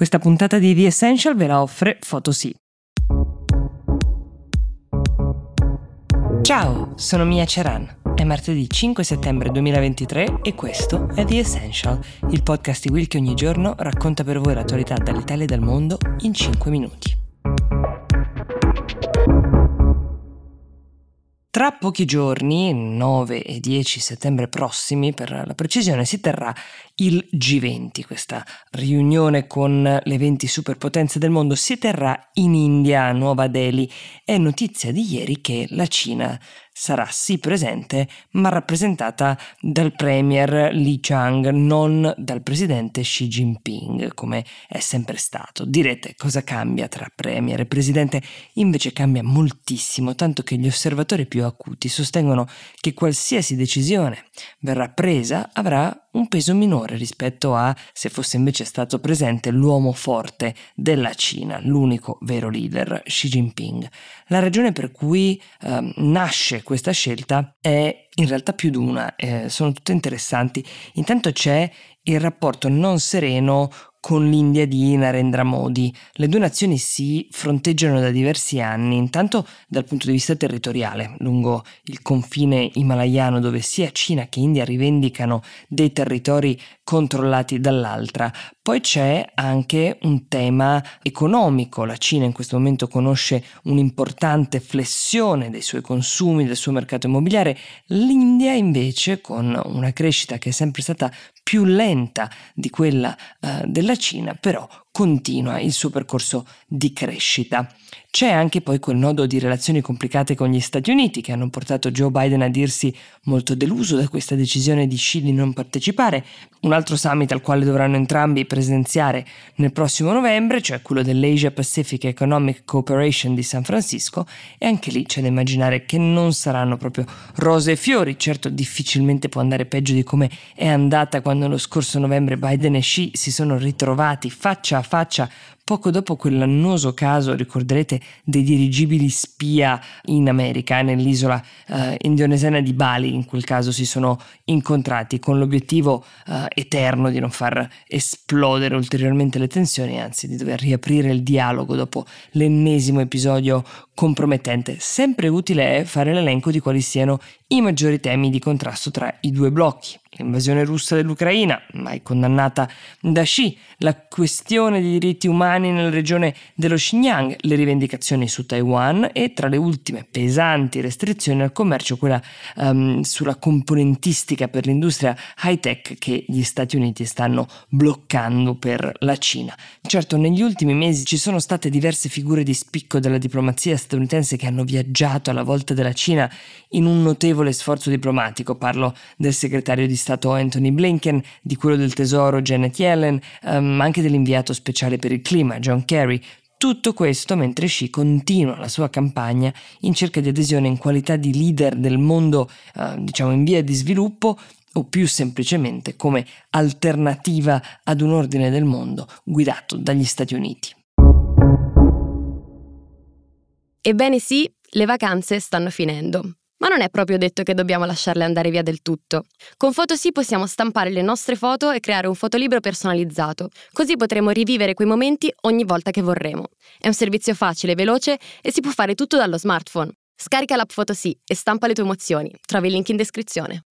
Questa puntata di The Essential ve la offre Photosy. Ciao, sono Mia Ceran. È martedì 5 settembre 2023 e questo è The Essential, il podcast di Will che ogni giorno racconta per voi l'attualità dall'Italia e dal mondo in 5 minuti. Tra pochi giorni, 9 e 10 settembre prossimi per la precisione, si terrà il G20, questa riunione con le 20 superpotenze del mondo, si terrà in India, a Nuova Delhi. È notizia di ieri che la Cina sarà sì presente, ma rappresentata dal premier Li Chang, non dal presidente Xi Jinping, come è sempre stato. Direte cosa cambia tra premier e presidente? Invece cambia moltissimo, tanto che gli osservatori più acuti sostengono che qualsiasi decisione verrà presa avrà un peso minore rispetto a se fosse invece stato presente l'uomo forte della Cina, l'unico vero leader, Xi Jinping. La ragione per cui eh, nasce questa scelta è in realtà più di una, eh, sono tutte interessanti. Intanto c'è il rapporto non sereno con l'India di Narendra Modi. Le due nazioni si fronteggiano da diversi anni, intanto dal punto di vista territoriale, lungo il confine himalayano dove sia Cina che India rivendicano dei territori controllati dall'altra. Poi c'è anche un tema economico, la Cina in questo momento conosce un'importante flessione dei suoi consumi, del suo mercato immobiliare, l'India invece con una crescita che è sempre stata più lenta di quella uh, della Cina, però continua il suo percorso di crescita. C'è anche poi quel nodo di relazioni complicate con gli Stati Uniti che hanno portato Joe Biden a dirsi molto deluso da questa decisione di Xi di non partecipare, un altro summit al quale dovranno entrambi presenziare nel prossimo novembre, cioè quello dell'Asia Pacific Economic Cooperation di San Francisco, e anche lì c'è da immaginare che non saranno proprio rose e fiori, certo difficilmente può andare peggio di come è andata quando lo scorso novembre Biden e Xi si sono ritrovati faccia faccia poco dopo quell'annoso caso, ricorderete, dei dirigibili spia in America, nell'isola eh, indonesiana di Bali, in quel caso si sono incontrati con l'obiettivo eh, eterno di non far esplodere ulteriormente le tensioni, anzi di dover riaprire il dialogo dopo l'ennesimo episodio compromettente. Sempre utile è fare l'elenco di quali siano i maggiori temi di contrasto tra i due blocchi. L'invasione russa dell'Ucraina, mai condannata da Xi, la questione dei diritti umani nella regione dello Xinjiang, le rivendicazioni su Taiwan e tra le ultime pesanti restrizioni al commercio quella um, sulla componentistica per l'industria high-tech che gli Stati Uniti stanno bloccando per la Cina. Certo, negli ultimi mesi ci sono state diverse figure di spicco della diplomazia statunitense che hanno viaggiato alla volta della Cina in un notevole sforzo diplomatico. Parlo del segretario di Stato Anthony Blinken, di quello del Tesoro Janet Yellen, um, ma anche dell'inviato speciale per il clima John Kerry. Tutto questo mentre Xi continua la sua campagna in cerca di adesione in qualità di leader del mondo, eh, diciamo in via di sviluppo, o più semplicemente come alternativa ad un ordine del mondo guidato dagli Stati Uniti. Ebbene sì, le vacanze stanno finendo. Ma non è proprio detto che dobbiamo lasciarle andare via del tutto. Con Photosy possiamo stampare le nostre foto e creare un fotolibro personalizzato, così potremo rivivere quei momenti ogni volta che vorremo. È un servizio facile, veloce e si può fare tutto dallo smartphone. Scarica l'app Photosy e stampa le tue emozioni. Trovi il link in descrizione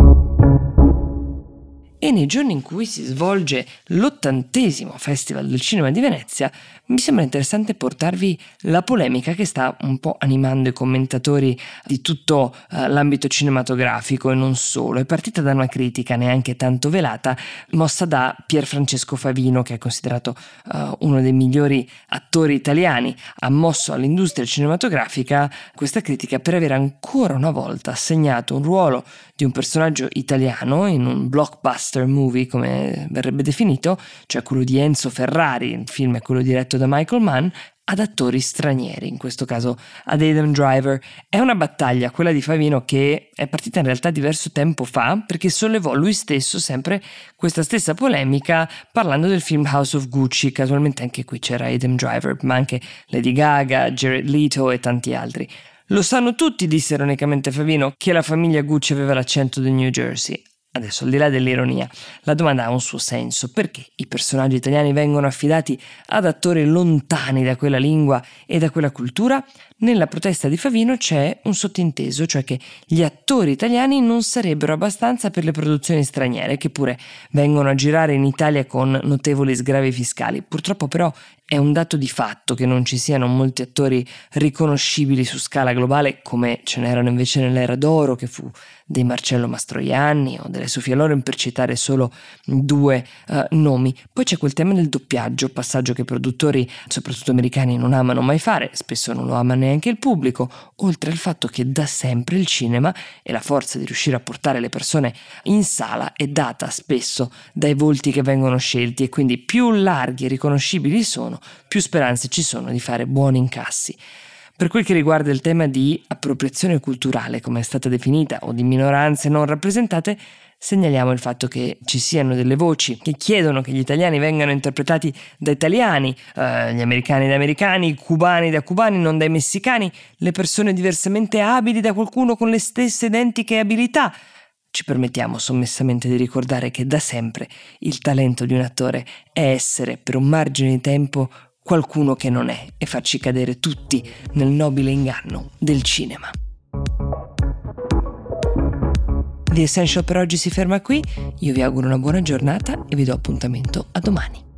e nei giorni in cui si svolge l'ottantesimo Festival del Cinema di Venezia, mi sembra interessante portarvi la polemica che sta un po' animando i commentatori di tutto uh, l'ambito cinematografico e non solo. È partita da una critica neanche tanto velata, mossa da Pier Francesco Favino, che è considerato uh, uno dei migliori attori italiani. Ha mosso all'industria cinematografica questa critica per aver ancora una volta assegnato un ruolo di un personaggio italiano in un blockbuster blockbuster movie, come verrebbe definito, cioè quello di Enzo Ferrari, il film è quello diretto da Michael Mann, ad attori stranieri, in questo caso ad Adam Driver. È una battaglia, quella di Favino, che è partita in realtà diverso tempo fa, perché sollevò lui stesso sempre questa stessa polemica parlando del film House of Gucci, casualmente anche qui c'era Adam Driver, ma anche Lady Gaga, Jared Leto e tanti altri. Lo sanno tutti, disse ironicamente Favino, che la famiglia Gucci aveva l'accento del New Jersey. Adesso, al di là dell'ironia, la domanda ha un suo senso. Perché i personaggi italiani vengono affidati ad attori lontani da quella lingua e da quella cultura? Nella protesta di Favino c'è un sottinteso, cioè che gli attori italiani non sarebbero abbastanza per le produzioni straniere, che pure vengono a girare in Italia con notevoli sgravi fiscali. Purtroppo però è un dato di fatto che non ci siano molti attori riconoscibili su scala globale come ce n'erano invece nell'era d'oro che fu dei Marcello Mastroianni o delle Sofia Loren per citare solo due uh, nomi. Poi c'è quel tema del doppiaggio, passaggio che produttori, soprattutto americani, non amano mai fare, spesso non lo ama neanche il pubblico, oltre al fatto che da sempre il cinema e la forza di riuscire a portare le persone in sala è data spesso dai volti che vengono scelti e quindi più larghi e riconoscibili sono, più speranze ci sono di fare buoni incassi. Per quel che riguarda il tema di appropriazione culturale, come è stata definita, o di minoranze non rappresentate, segnaliamo il fatto che ci siano delle voci che chiedono che gli italiani vengano interpretati da italiani, eh, gli americani da americani, i cubani da cubani, non dai messicani, le persone diversamente abili da qualcuno con le stesse identiche abilità. Ci permettiamo sommessamente di ricordare che da sempre il talento di un attore è essere per un margine di tempo qualcuno che non è e farci cadere tutti nel nobile inganno del cinema. The Essential per oggi si ferma qui, io vi auguro una buona giornata e vi do appuntamento a domani.